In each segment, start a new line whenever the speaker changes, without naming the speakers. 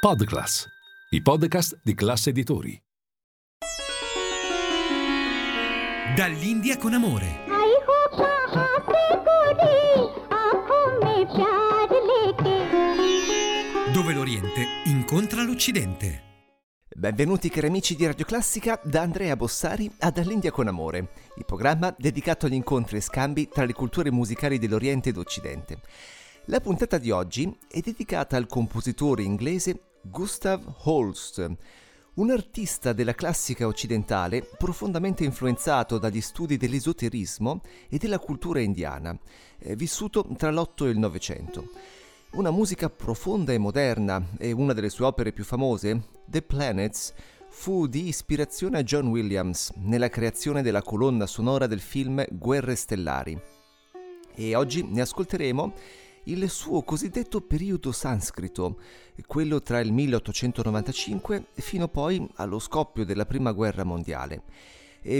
Podclass, i podcast di classe editori.
Dall'India con amore. Dove l'Oriente incontra l'Occidente.
Benvenuti cari amici di Radio Classica da Andrea Bossari a Dall'India con Amore, il programma dedicato agli incontri e scambi tra le culture musicali dell'Oriente ed Occidente. La puntata di oggi è dedicata al compositore inglese Gustav Holst, un artista della classica occidentale profondamente influenzato dagli studi dell'esoterismo e della cultura indiana, eh, vissuto tra l'8 e il Novecento. Una musica profonda e moderna e una delle sue opere più famose, The Planets, fu di ispirazione a John Williams nella creazione della colonna sonora del film Guerre Stellari. E oggi ne ascolteremo il suo cosiddetto periodo sanscrito, quello tra il 1895 fino poi allo scoppio della Prima Guerra Mondiale,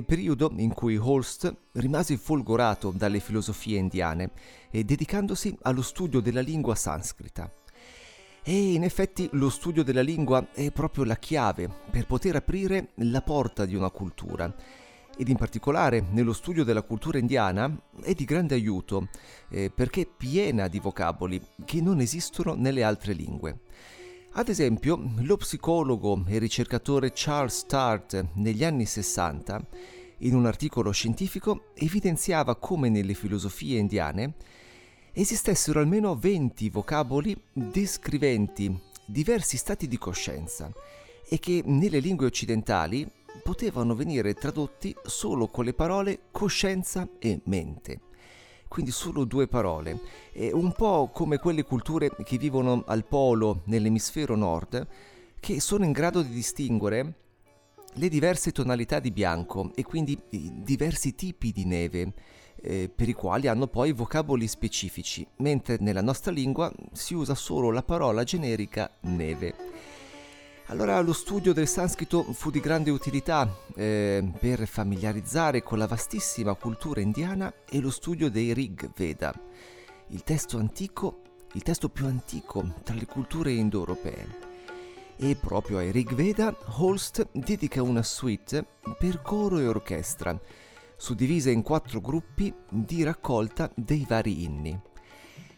periodo in cui Holst rimase folgorato dalle filosofie indiane e dedicandosi allo studio della lingua sanscrita. E in effetti lo studio della lingua è proprio la chiave per poter aprire la porta di una cultura ed in particolare nello studio della cultura indiana è di grande aiuto eh, perché è piena di vocaboli che non esistono nelle altre lingue. Ad esempio, lo psicologo e ricercatore Charles Start negli anni 60, in un articolo scientifico, evidenziava come nelle filosofie indiane esistessero almeno 20 vocaboli descriventi diversi stati di coscienza e che nelle lingue occidentali potevano venire tradotti solo con le parole coscienza e mente. Quindi solo due parole, e un po' come quelle culture che vivono al polo nell'emisfero nord, che sono in grado di distinguere le diverse tonalità di bianco e quindi i diversi tipi di neve, eh, per i quali hanno poi vocaboli specifici, mentre nella nostra lingua si usa solo la parola generica neve. Allora lo studio del sanscrito fu di grande utilità eh, per familiarizzare con la vastissima cultura indiana e lo studio dei Rig Veda, il testo antico, il testo più antico tra le culture indoeuropee. E proprio ai Rig Veda Holst dedica una suite per coro e orchestra, suddivisa in quattro gruppi di raccolta dei vari inni.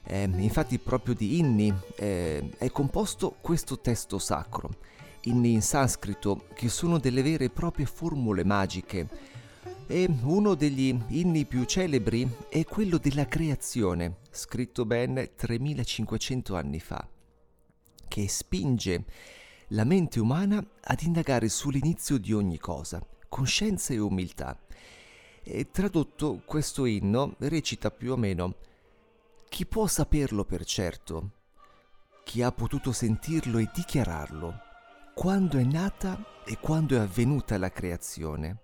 Eh, infatti proprio di inni eh, è composto questo testo sacro, inni in sanscrito che sono delle vere e proprie formule magiche. E uno degli inni più celebri è quello della creazione, scritto ben 3500 anni fa, che spinge la mente umana ad indagare sull'inizio di ogni cosa, con scienza e umiltà. E tradotto questo inno recita più o meno chi può saperlo per certo? Chi ha potuto sentirlo e dichiararlo? Quando è nata e quando è avvenuta la creazione?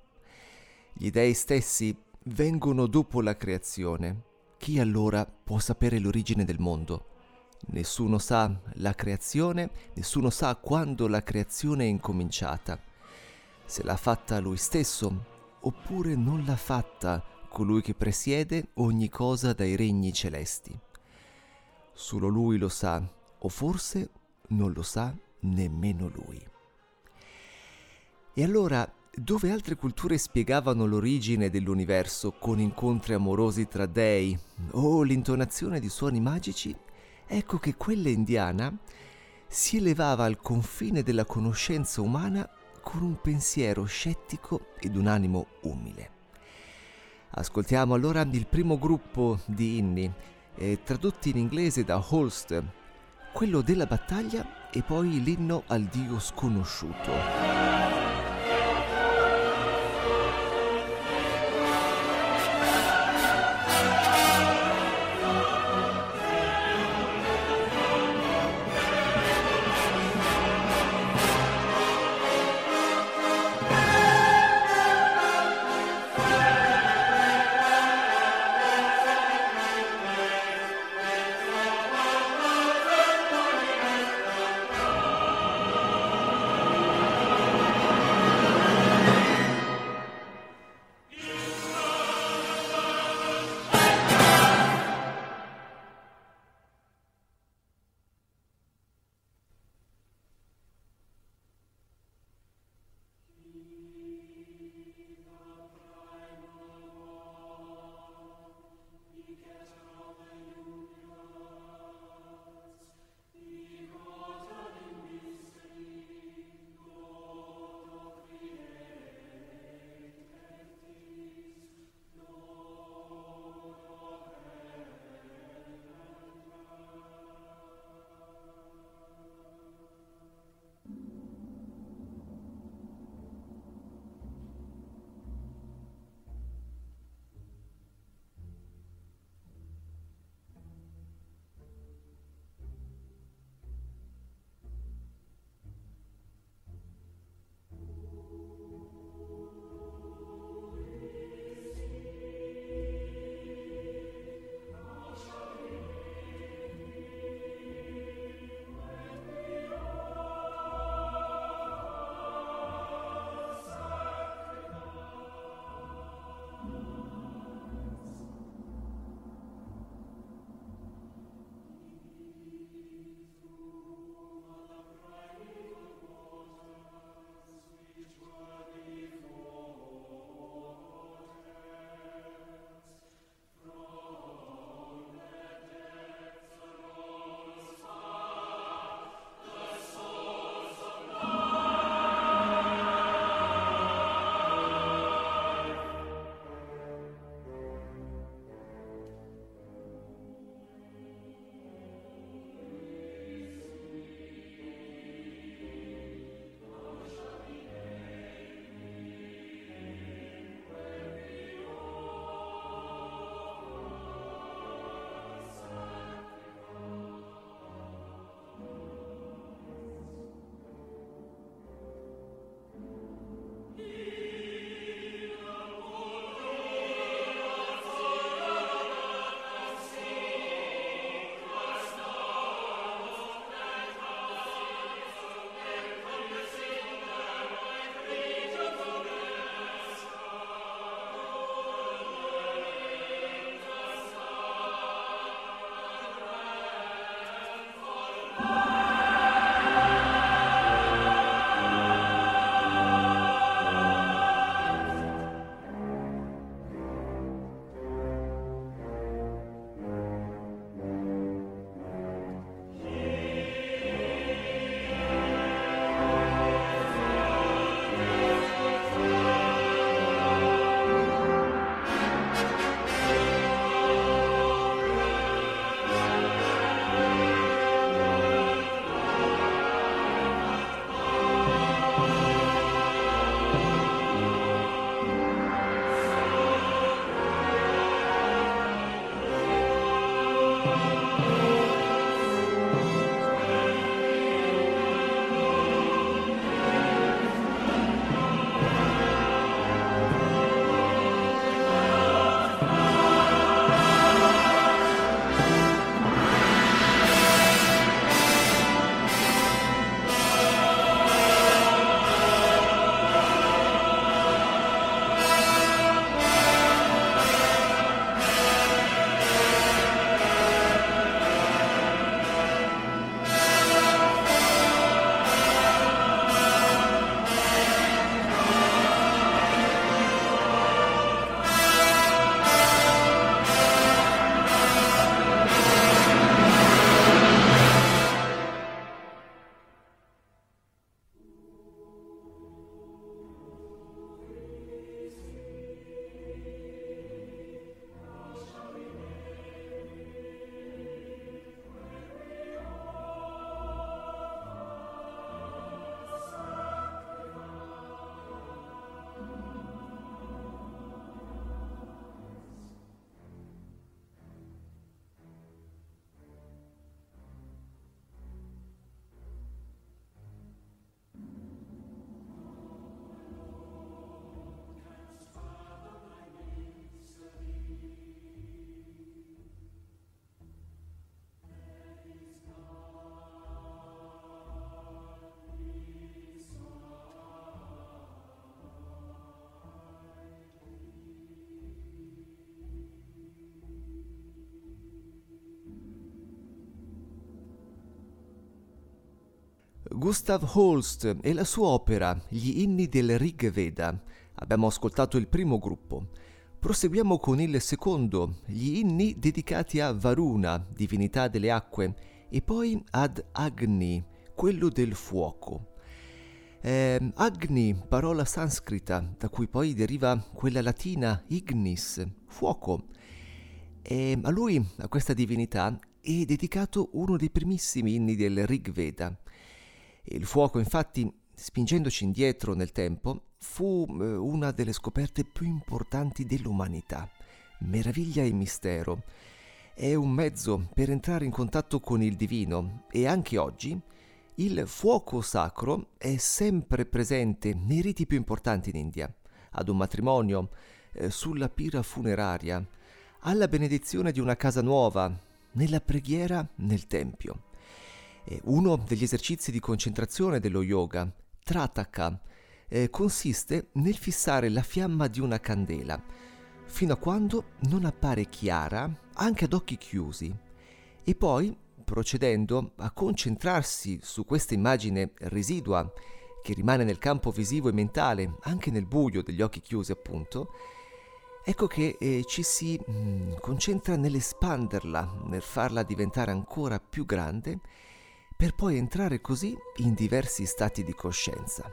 Gli dei stessi vengono dopo la creazione. Chi allora può sapere l'origine del mondo? Nessuno sa la creazione, nessuno sa quando la creazione è incominciata. Se l'ha fatta lui stesso, oppure non l'ha fatta colui che presiede ogni cosa dai regni celesti. Solo lui lo sa, o forse non lo sa nemmeno lui. E allora, dove altre culture spiegavano l'origine dell'universo con incontri amorosi tra dei o l'intonazione di suoni magici, ecco che quella indiana si elevava al confine della conoscenza umana con un pensiero scettico ed un animo umile. Ascoltiamo allora il primo gruppo di inni, eh, tradotti in inglese da Holst, quello della battaglia e poi l'inno al dio sconosciuto. Gustav Holst e la sua opera Gli inni del Rig Veda. Abbiamo ascoltato il primo gruppo. Proseguiamo con il secondo, gli inni dedicati a Varuna, divinità delle acque, e poi ad Agni, quello del fuoco. Eh, Agni, parola sanscrita, da cui poi deriva quella latina ignis, fuoco. E a lui, a questa divinità, è dedicato uno dei primissimi inni del Rig Veda. Il fuoco, infatti, spingendoci indietro nel tempo, fu eh, una delle scoperte più importanti dell'umanità. Meraviglia e mistero. È un mezzo per entrare in contatto con il divino e anche oggi il fuoco sacro è sempre presente nei riti più importanti in India, ad un matrimonio, eh, sulla pira funeraria, alla benedizione di una casa nuova, nella preghiera nel tempio. Uno degli esercizi di concentrazione dello yoga, Trataka, eh, consiste nel fissare la fiamma di una candela. Fino a quando non appare chiara anche ad occhi chiusi. E poi procedendo a concentrarsi su questa immagine residua che rimane nel campo visivo e mentale anche nel buio degli occhi chiusi appunto ecco che eh, ci si mh, mm, concentra nell'espanderla nel farla diventare ancora più grande per poi entrare così in diversi stati di coscienza.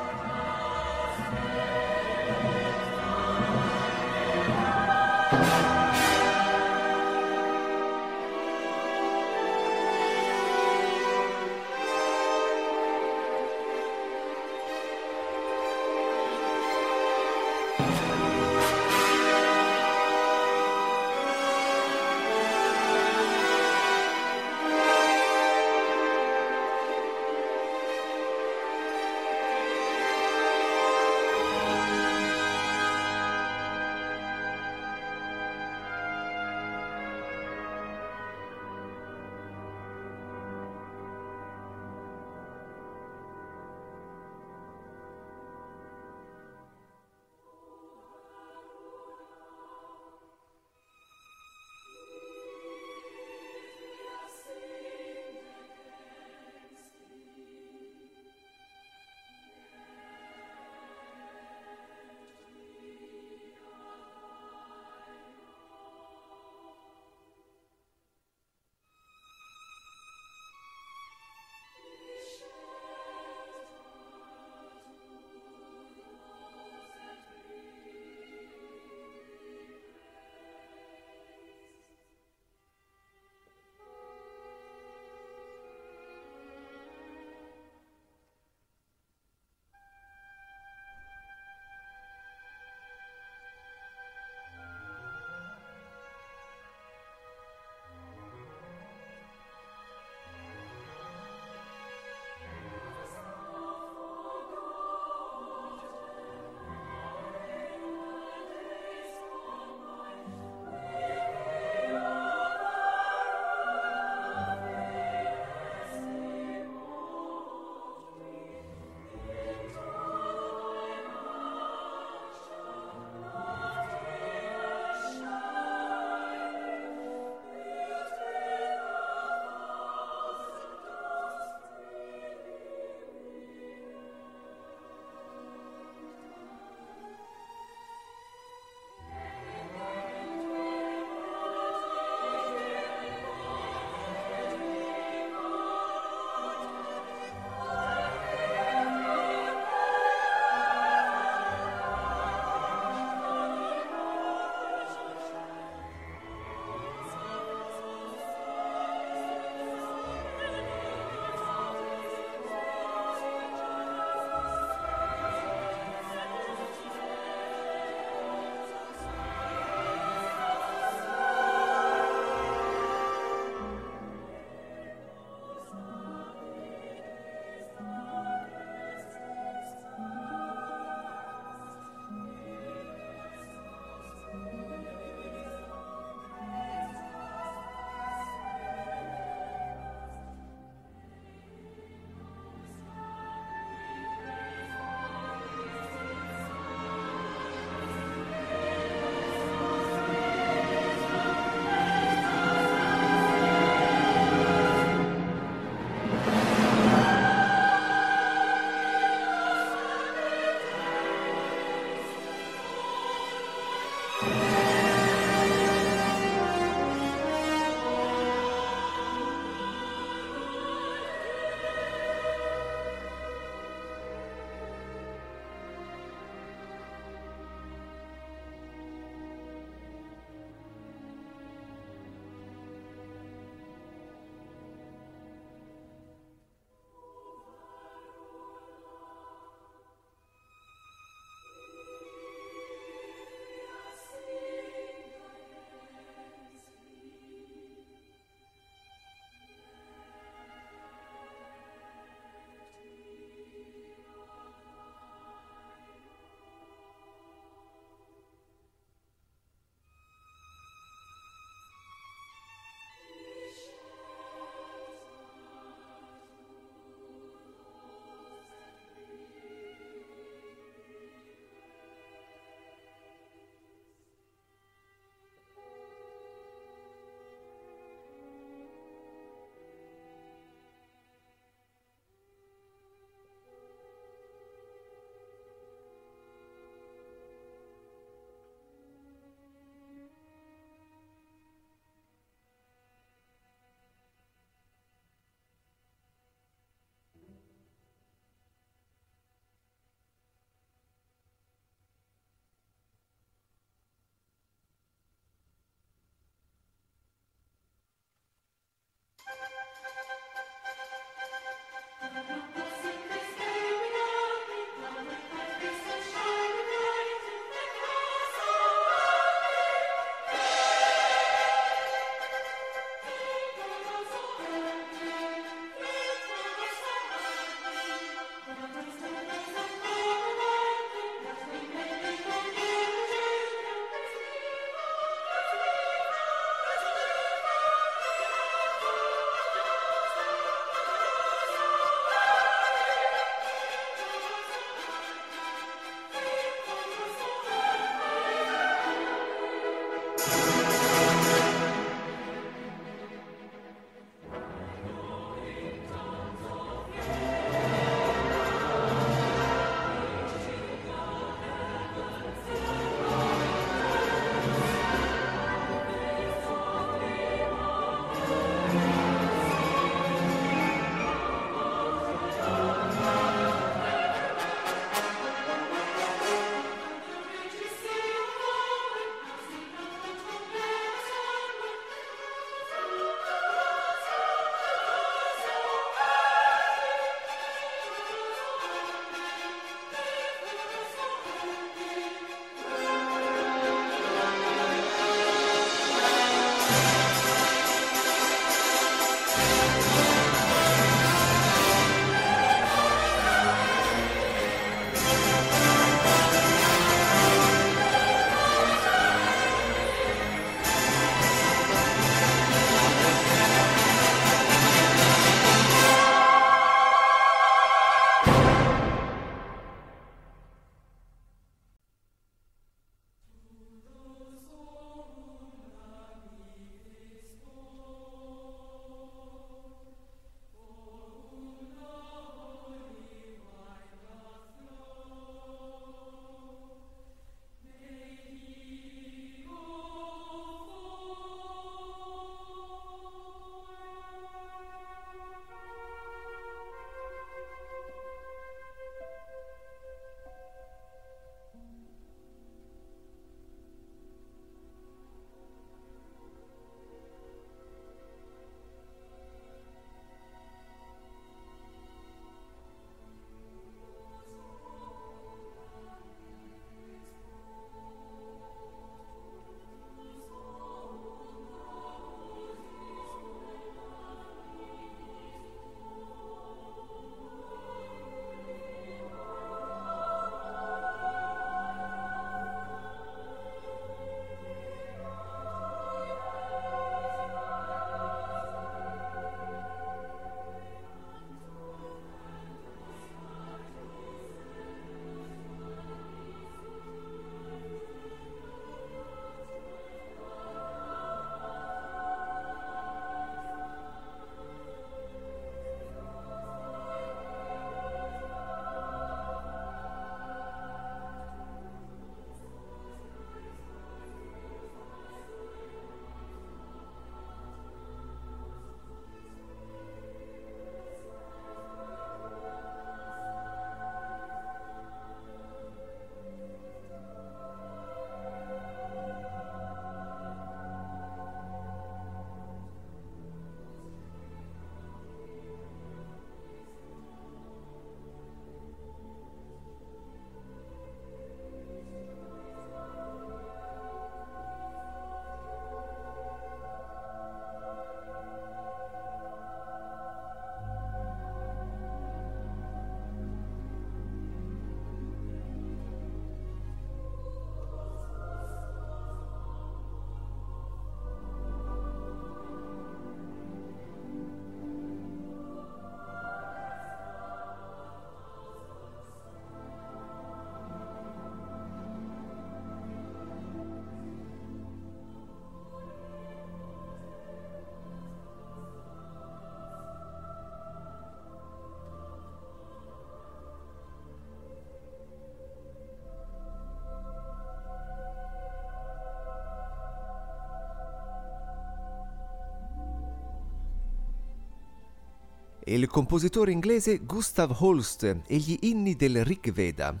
Il compositore inglese Gustav Holst e gli inni del Rig Veda.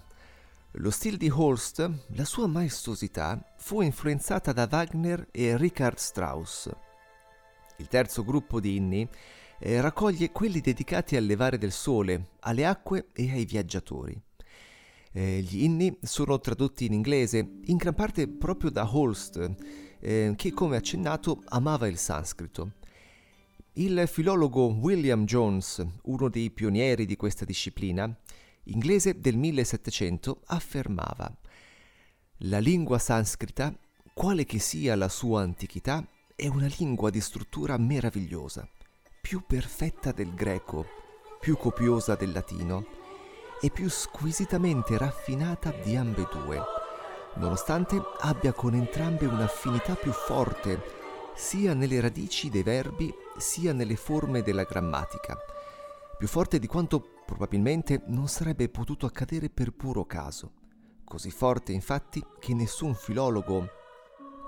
Lo stile di Holst, la sua maestosità, fu influenzata da Wagner e Richard Strauss. Il terzo gruppo di inni eh, raccoglie quelli dedicati al levare del sole, alle acque e ai viaggiatori. Eh, gli inni sono tradotti in inglese, in gran parte proprio da Holst, eh, che come accennato amava il sanscrito. Il filologo William Jones, uno dei pionieri di questa disciplina, inglese del 1700, affermava La lingua sanscrita, quale che sia la sua antichità, è una lingua di struttura meravigliosa, più perfetta del greco, più copiosa del latino e più squisitamente raffinata di ambedue, nonostante abbia con entrambe un'affinità più forte sia nelle radici dei verbi sia nelle forme della grammatica, più forte di quanto probabilmente non sarebbe potuto accadere per puro caso, così forte infatti che nessun filologo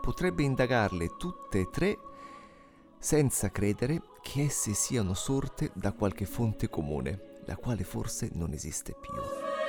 potrebbe indagarle tutte e tre senza credere che esse siano sorte da qualche fonte comune, la quale forse non esiste più.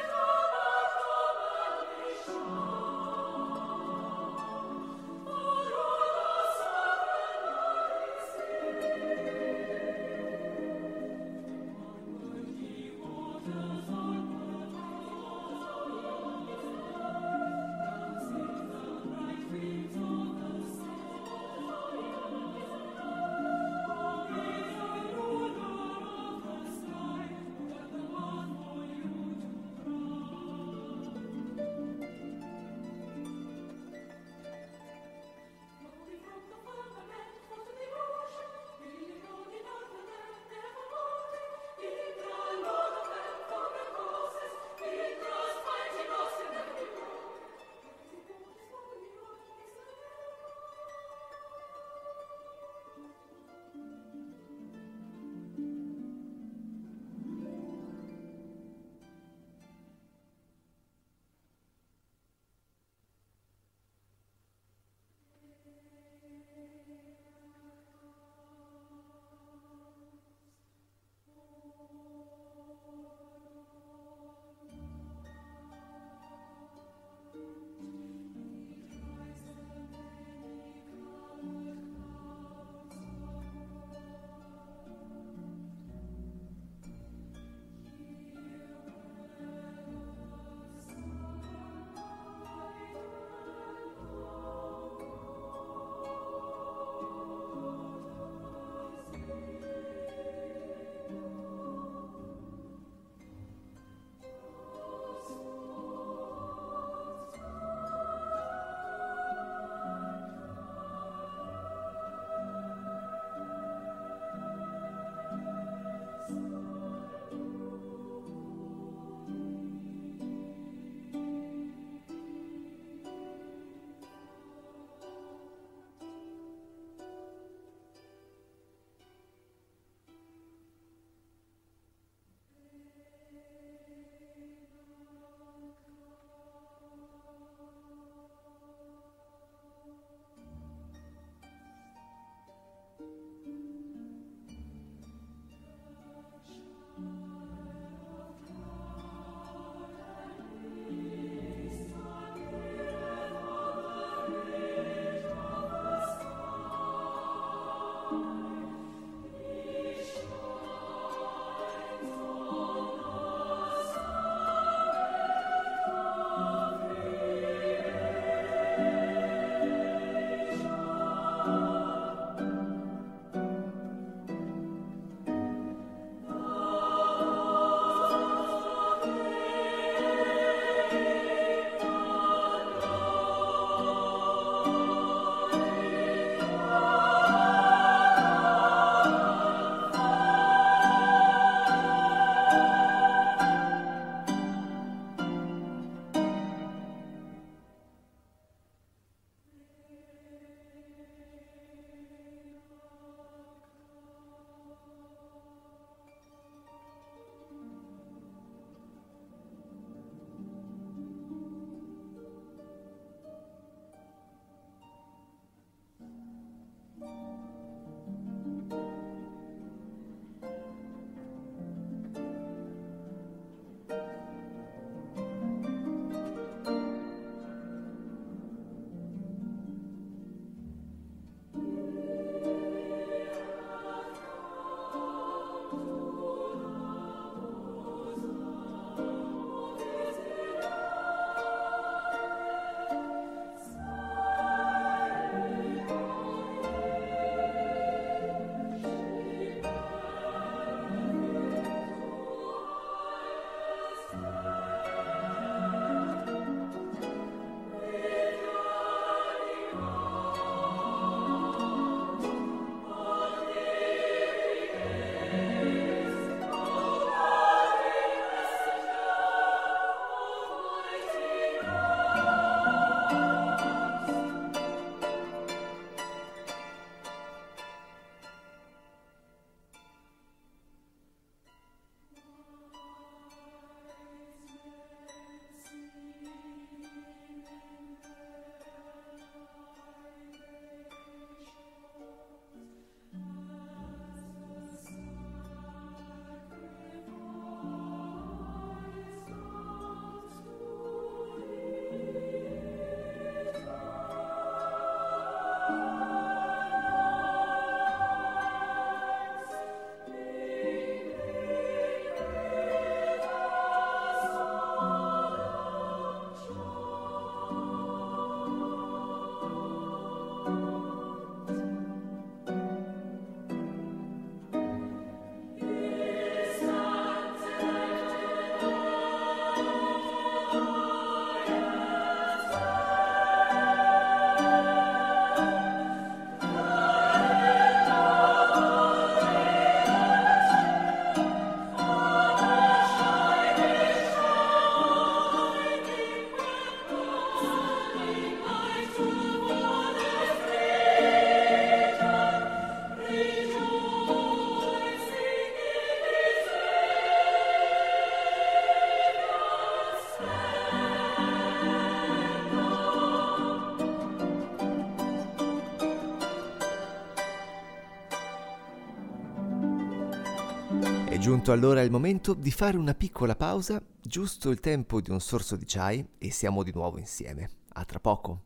Giunto allora il momento di fare una piccola pausa, giusto il tempo di un sorso di chai e siamo di nuovo insieme. A tra poco.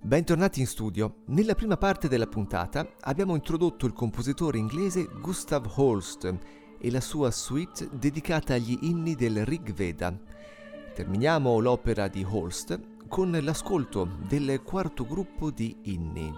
Bentornati in studio. Nella prima parte della puntata abbiamo introdotto il compositore inglese Gustav Holst e la sua suite dedicata agli inni del Rig Veda. Terminiamo l'opera di Holst con l'ascolto del quarto gruppo di inni.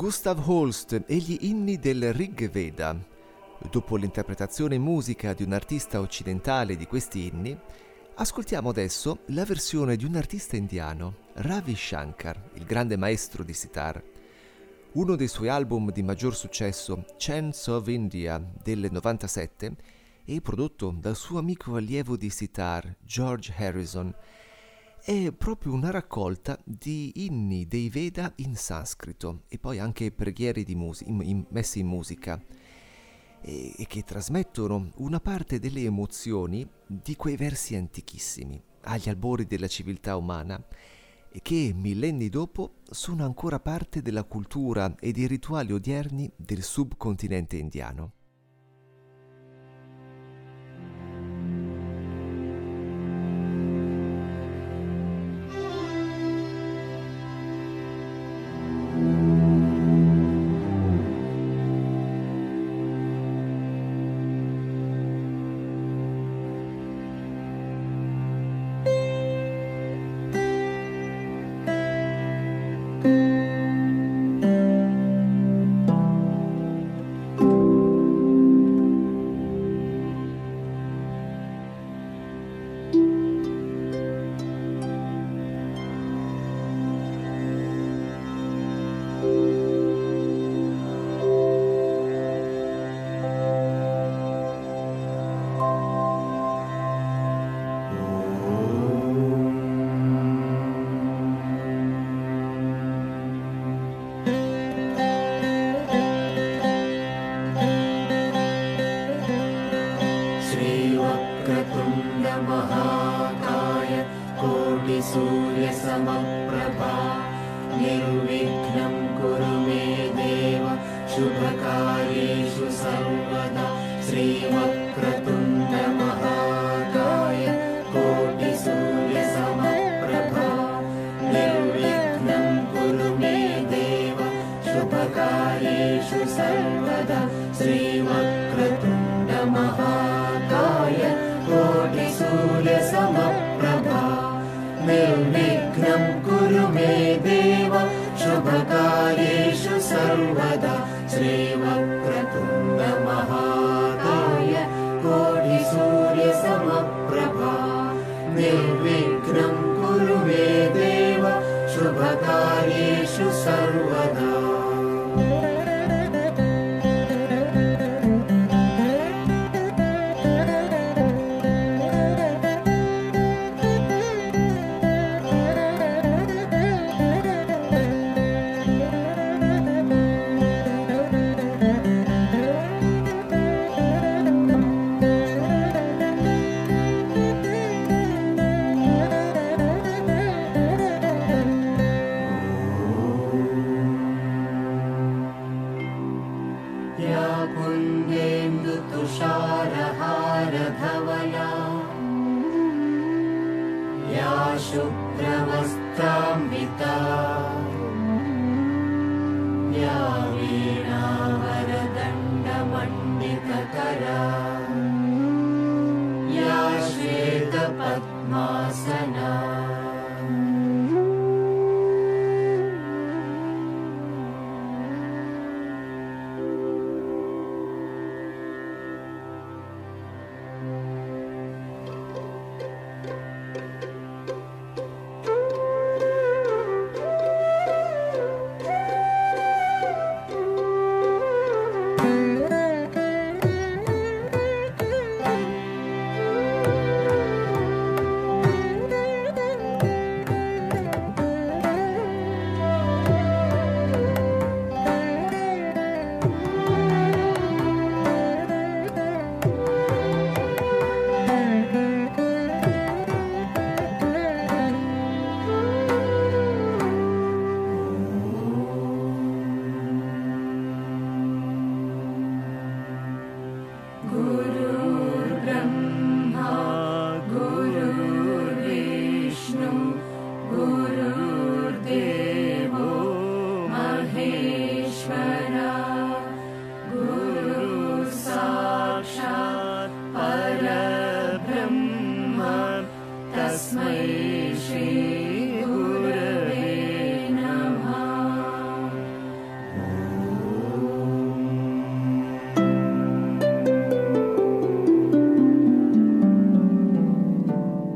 Gustav Holst e gli inni del Rig Veda. Dopo l'interpretazione in musica di un artista occidentale di questi inni, ascoltiamo adesso la versione di un artista indiano, Ravi Shankar, il grande maestro di sitar. Uno dei suoi album di maggior successo, Chants of India del 97, è prodotto dal suo amico allievo di sitar, George Harrison, è proprio una raccolta di inni dei Veda in sanscrito e poi anche preghiere mus- in, in, messe in musica e, e che trasmettono una parte delle emozioni di quei versi antichissimi, agli albori della civiltà umana e che millenni dopo sono ancora parte della cultura e dei rituali odierni del subcontinente indiano.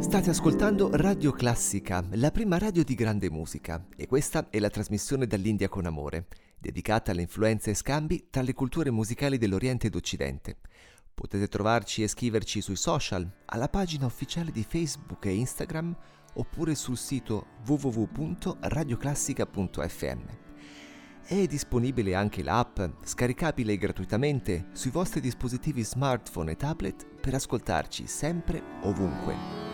State ascoltando Radio Classica, la prima radio di grande musica, e questa è la trasmissione dall'India con amore, dedicata alle influenze e scambi tra le culture musicali dell'Oriente ed Occidente. Potete trovarci e scriverci sui social, alla pagina ufficiale di Facebook e Instagram oppure sul sito www.radioclassica.fm. È disponibile anche l'app, scaricabile gratuitamente sui vostri dispositivi smartphone e tablet per ascoltarci sempre ovunque.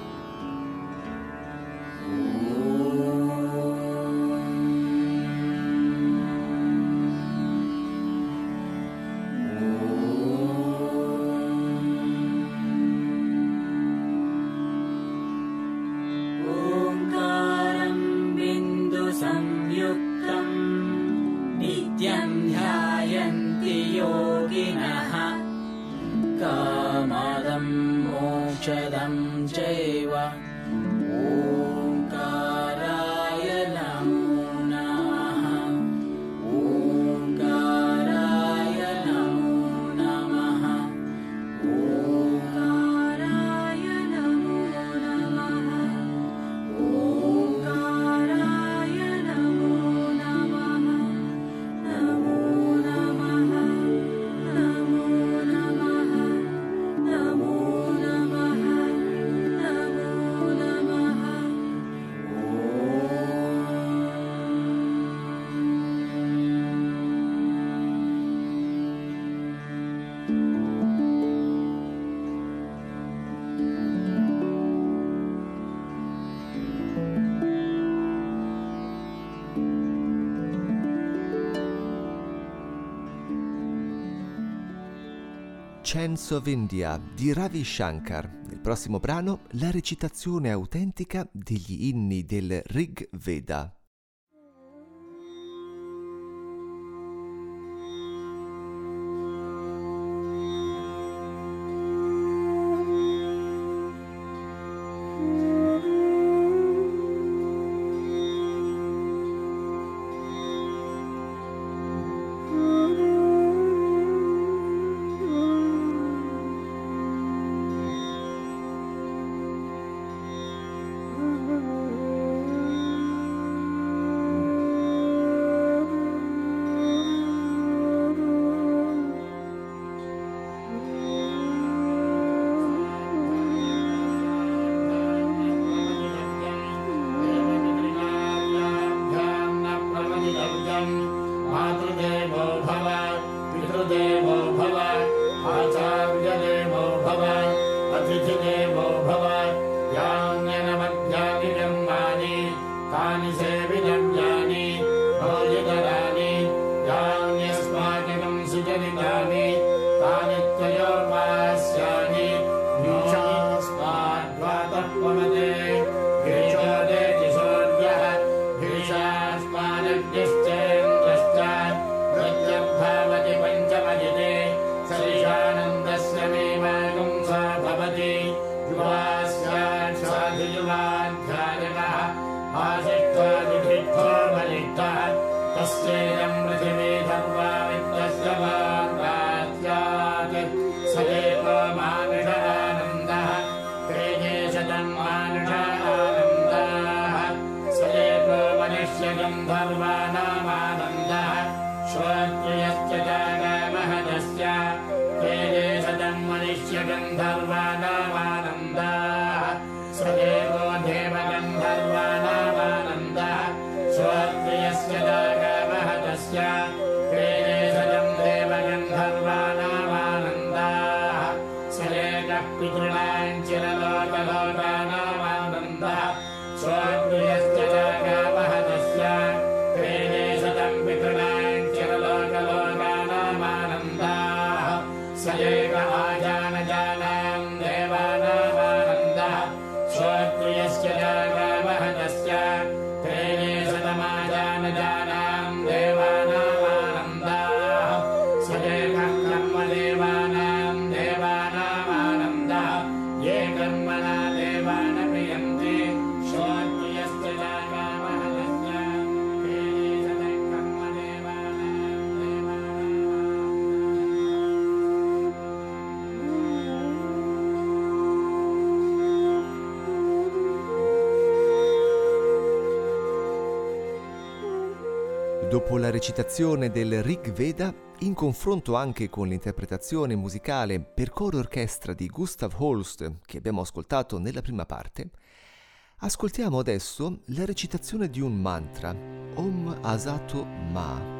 Chance of India di Ravi Shankar. Nel prossimo brano la recitazione autentica degli inni del Rig Veda.
Recitazione del Rig Veda, in confronto anche con l'interpretazione musicale per coro orchestra di Gustav Holst che abbiamo ascoltato nella prima parte, ascoltiamo adesso la recitazione di un mantra, Om Asato Ma.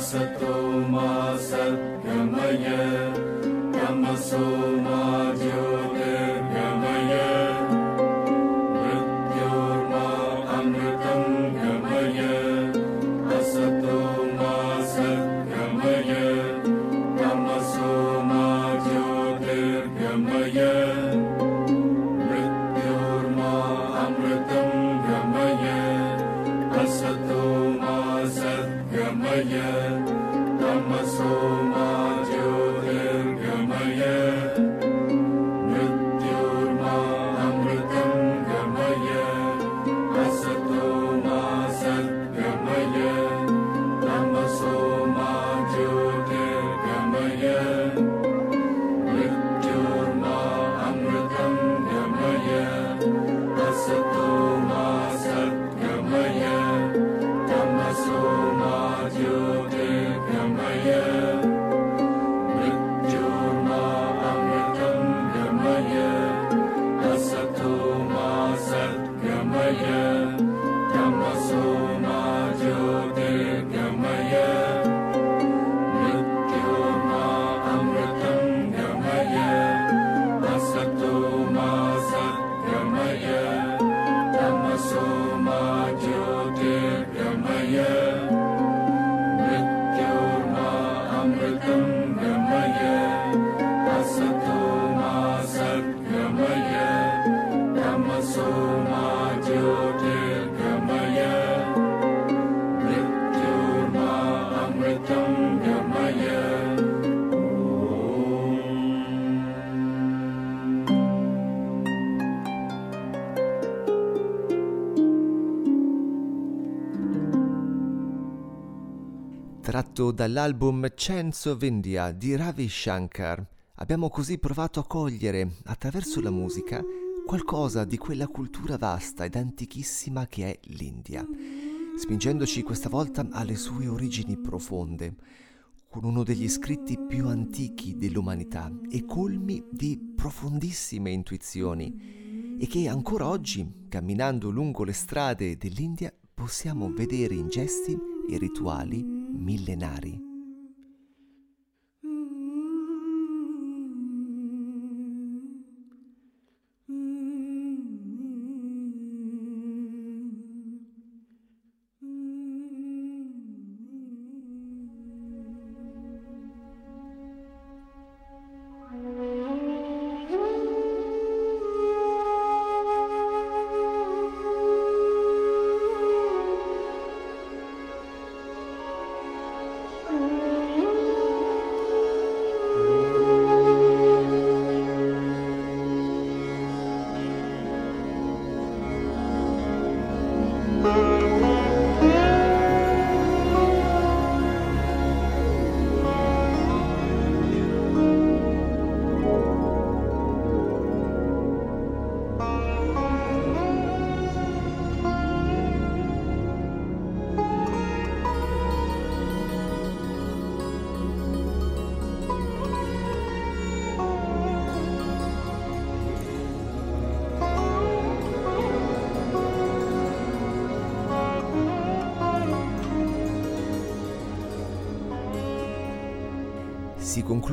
Santo. My
soul. Dall'album Chance of India di Ravi Shankar, abbiamo così provato a cogliere, attraverso la musica, qualcosa di quella cultura vasta ed antichissima che è l'India, spingendoci questa volta alle sue origini profonde, con uno degli scritti più antichi dell'umanità e colmi di profondissime intuizioni e che ancora oggi, camminando lungo le strade dell'India, possiamo vedere in gesti e rituali millenari.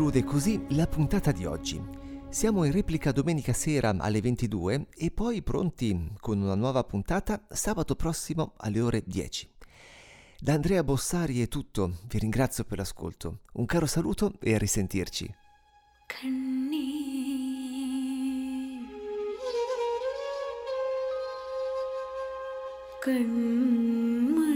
conclude così la puntata di oggi. Siamo in replica domenica sera alle 22 e poi pronti con una nuova puntata sabato prossimo alle ore 10. Da Andrea Bossari è tutto, vi ringrazio per l'ascolto. Un caro saluto e a risentirci.
கண்ணே